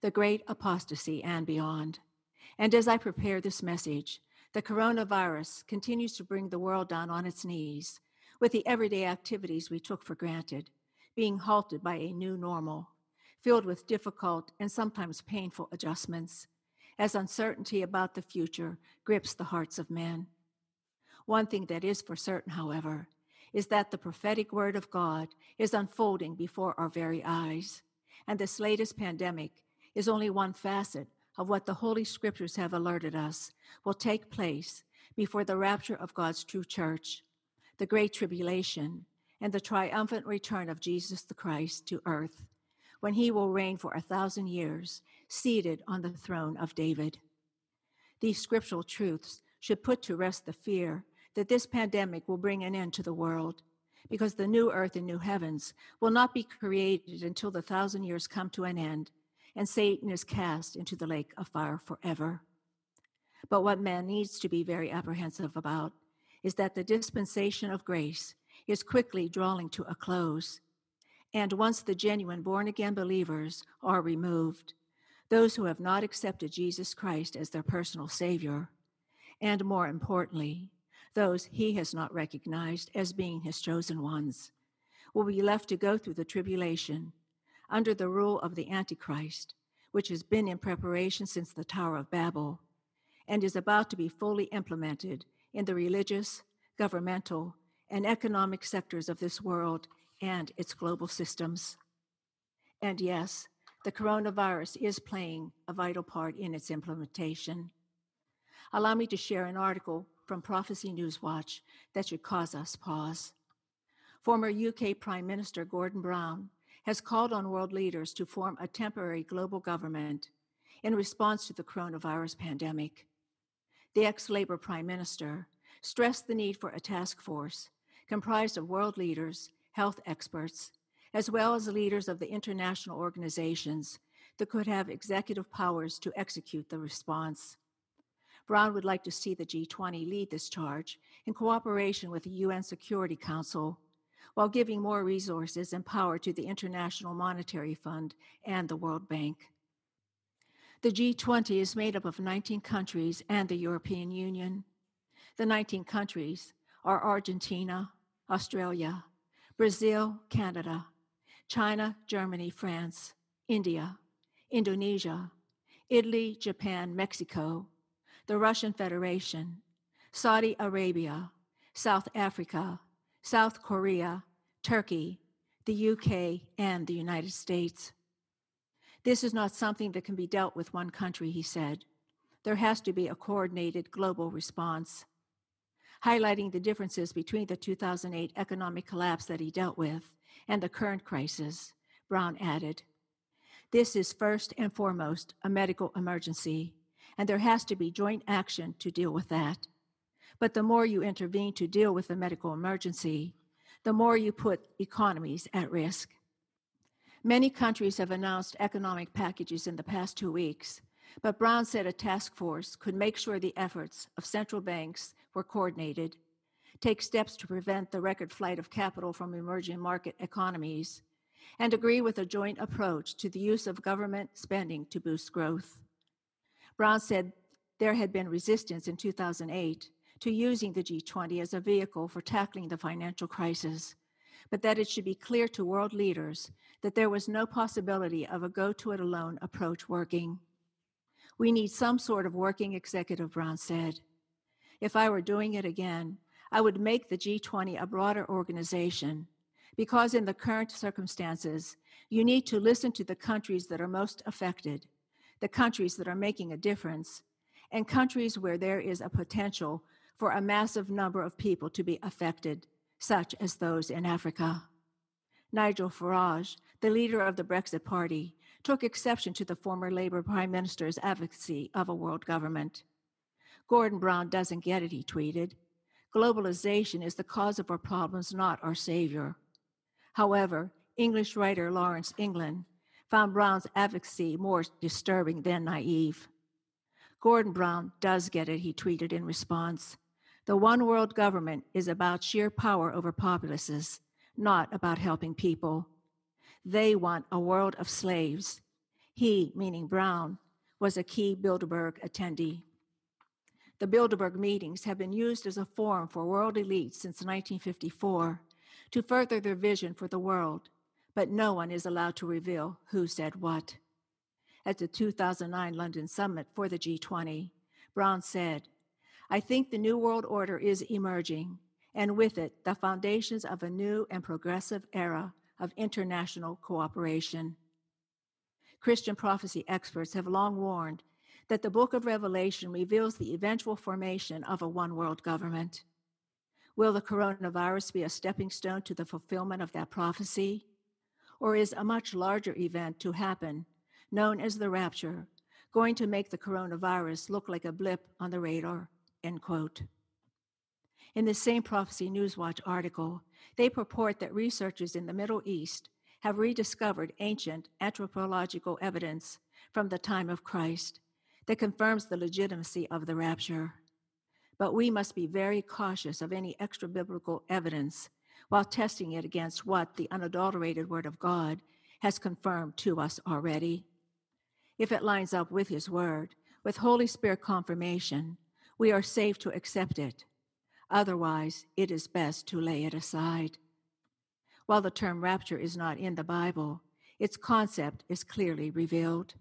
The Great Apostasy and Beyond. And as I prepare this message, the coronavirus continues to bring the world down on its knees with the everyday activities we took for granted being halted by a new normal, filled with difficult and sometimes painful adjustments, as uncertainty about the future grips the hearts of men. One thing that is for certain, however, is that the prophetic word of God is unfolding before our very eyes. And this latest pandemic is only one facet of what the Holy Scriptures have alerted us will take place before the rapture of God's true church, the Great Tribulation, and the triumphant return of Jesus the Christ to earth, when he will reign for a thousand years, seated on the throne of David. These scriptural truths should put to rest the fear that this pandemic will bring an end to the world, because the new earth and new heavens will not be created until the thousand years come to an end and Satan is cast into the lake of fire forever. But what man needs to be very apprehensive about is that the dispensation of grace is quickly drawing to a close. And once the genuine born again believers are removed, those who have not accepted Jesus Christ as their personal Savior, and more importantly, those he has not recognized as being his chosen ones, will be left to go through the tribulation under the rule of the Antichrist, which has been in preparation since the Tower of Babel and is about to be fully implemented in the religious, governmental, and economic sectors of this world and its global systems. And yes, the coronavirus is playing a vital part in its implementation. Allow me to share an article from Prophecy Newswatch that should cause us pause. Former UK Prime Minister Gordon Brown has called on world leaders to form a temporary global government in response to the coronavirus pandemic. The ex Labour Prime Minister stressed the need for a task force comprised of world leaders, health experts, as well as leaders of the international organizations that could have executive powers to execute the response. Brown would like to see the G20 lead this charge in cooperation with the UN Security Council while giving more resources and power to the International Monetary Fund and the World Bank. The G20 is made up of 19 countries and the European Union. The 19 countries are Argentina, Australia, Brazil, Canada, China, Germany, France, India, Indonesia, Italy, Japan, Mexico, the Russian Federation, Saudi Arabia, South Africa, South Korea, Turkey, the UK, and the United States. This is not something that can be dealt with one country, he said. There has to be a coordinated global response. Highlighting the differences between the 2008 economic collapse that he dealt with and the current crisis, Brown added, This is first and foremost a medical emergency, and there has to be joint action to deal with that. But the more you intervene to deal with the medical emergency, the more you put economies at risk. Many countries have announced economic packages in the past two weeks, but Brown said a task force could make sure the efforts of central banks were coordinated, take steps to prevent the record flight of capital from emerging market economies, and agree with a joint approach to the use of government spending to boost growth. Brown said there had been resistance in 2008 to using the G20 as a vehicle for tackling the financial crisis, but that it should be clear to world leaders that there was no possibility of a go to it alone approach working. We need some sort of working executive, Brown said. If I were doing it again, I would make the G20 a broader organization because, in the current circumstances, you need to listen to the countries that are most affected, the countries that are making a difference, and countries where there is a potential for a massive number of people to be affected, such as those in Africa. Nigel Farage, the leader of the Brexit Party, took exception to the former Labor Prime Minister's advocacy of a world government. Gordon Brown doesn't get it, he tweeted. Globalization is the cause of our problems, not our savior. However, English writer Lawrence England found Brown's advocacy more disturbing than naive. Gordon Brown does get it, he tweeted in response. The one world government is about sheer power over populaces, not about helping people. They want a world of slaves. He, meaning Brown, was a key Bilderberg attendee. The Bilderberg meetings have been used as a forum for world elites since 1954 to further their vision for the world, but no one is allowed to reveal who said what. At the 2009 London summit for the G20, Brown said, I think the New World Order is emerging, and with it, the foundations of a new and progressive era of international cooperation. Christian prophecy experts have long warned that the book of Revelation reveals the eventual formation of a one world government. Will the coronavirus be a stepping stone to the fulfillment of that prophecy? Or is a much larger event to happen, known as the rapture, going to make the coronavirus look like a blip on the radar? End quote. In the same Prophecy Newswatch article, they purport that researchers in the Middle East have rediscovered ancient anthropological evidence from the time of Christ that confirms the legitimacy of the rapture. But we must be very cautious of any extra biblical evidence while testing it against what the unadulterated Word of God has confirmed to us already. If it lines up with His Word, with Holy Spirit confirmation, we are safe to accept it. Otherwise, it is best to lay it aside. While the term rapture is not in the Bible, its concept is clearly revealed.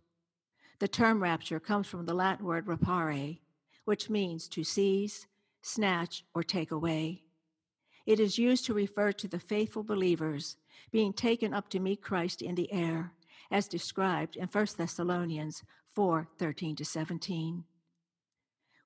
The term rapture comes from the Latin word rapere, which means to seize, snatch, or take away. It is used to refer to the faithful believers being taken up to meet Christ in the air, as described in 1 Thessalonians 4 13 to 17,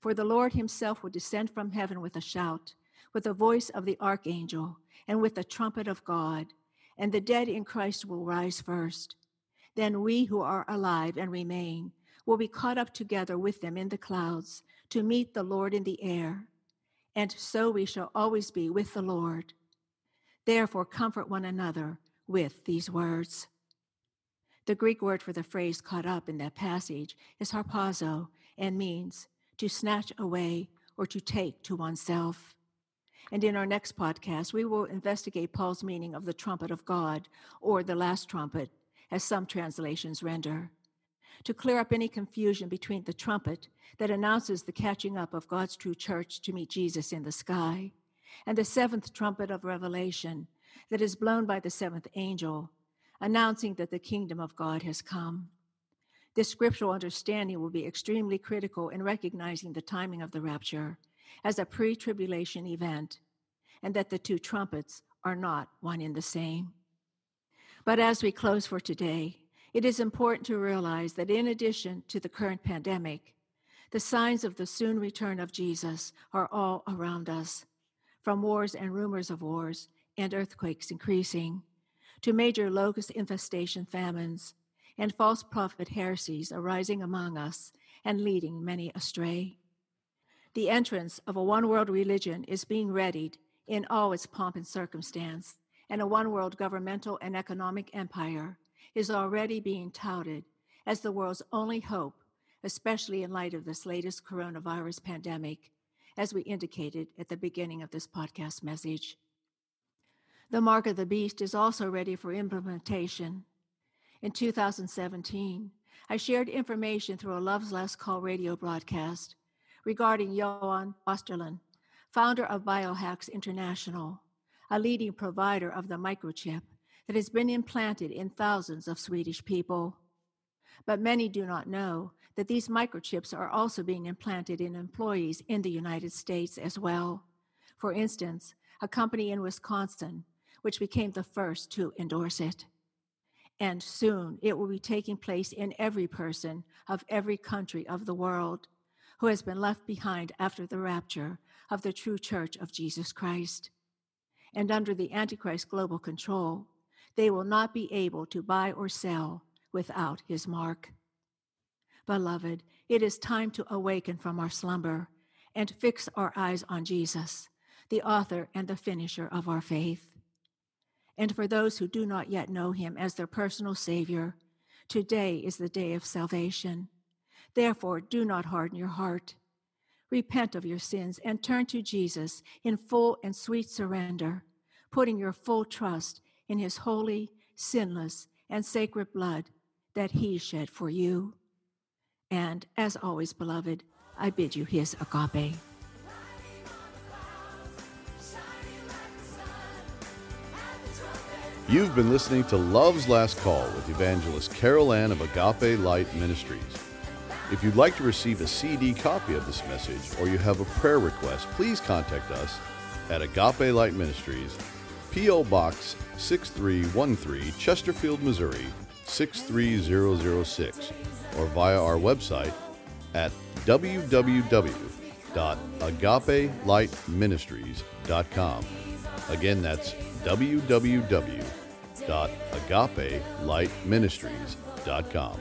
For the Lord himself will descend from heaven with a shout, with the voice of the archangel, and with the trumpet of God, and the dead in Christ will rise first. Then we who are alive and remain will be caught up together with them in the clouds to meet the Lord in the air. And so we shall always be with the Lord. Therefore, comfort one another with these words. The Greek word for the phrase caught up in that passage is harpazo and means to snatch away or to take to oneself. And in our next podcast, we will investigate Paul's meaning of the trumpet of God or the last trumpet, as some translations render, to clear up any confusion between the trumpet that announces the catching up of God's true church to meet Jesus in the sky and the seventh trumpet of Revelation that is blown by the seventh angel, announcing that the kingdom of God has come. This scriptural understanding will be extremely critical in recognizing the timing of the rapture as a pre tribulation event, and that the two trumpets are not one in the same. But as we close for today, it is important to realize that in addition to the current pandemic, the signs of the soon return of Jesus are all around us, from wars and rumors of wars and earthquakes increasing, to major locust infestation famines and false prophet heresies arising among us and leading many astray. The entrance of a one world religion is being readied in all its pomp and circumstance, and a one world governmental and economic empire is already being touted as the world's only hope, especially in light of this latest coronavirus pandemic, as we indicated at the beginning of this podcast message. The mark of the beast is also ready for implementation. In 2017, I shared information through a Love's Last Call radio broadcast regarding Johan Osterlund, founder of Biohax International, a leading provider of the microchip that has been implanted in thousands of Swedish people. But many do not know that these microchips are also being implanted in employees in the United States as well. For instance, a company in Wisconsin, which became the first to endorse it. And soon it will be taking place in every person of every country of the world who has been left behind after the rapture of the true church of Jesus Christ. And under the Antichrist global control, they will not be able to buy or sell without his mark. Beloved, it is time to awaken from our slumber and fix our eyes on Jesus, the author and the finisher of our faith. And for those who do not yet know him as their personal Savior, today is the day of salvation. Therefore, do not harden your heart. Repent of your sins and turn to Jesus in full and sweet surrender, putting your full trust in his holy, sinless, and sacred blood that he shed for you. And as always, beloved, I bid you his agape. You've been listening to Love's Last Call with evangelist Carol Ann of Agape Light Ministries. If you'd like to receive a CD copy of this message or you have a prayer request, please contact us at Agape Light Ministries, P.O. Box 6313, Chesterfield, Missouri 63006, or via our website at www.agapelightministries.com. Again, that's www.agapelightministries.com.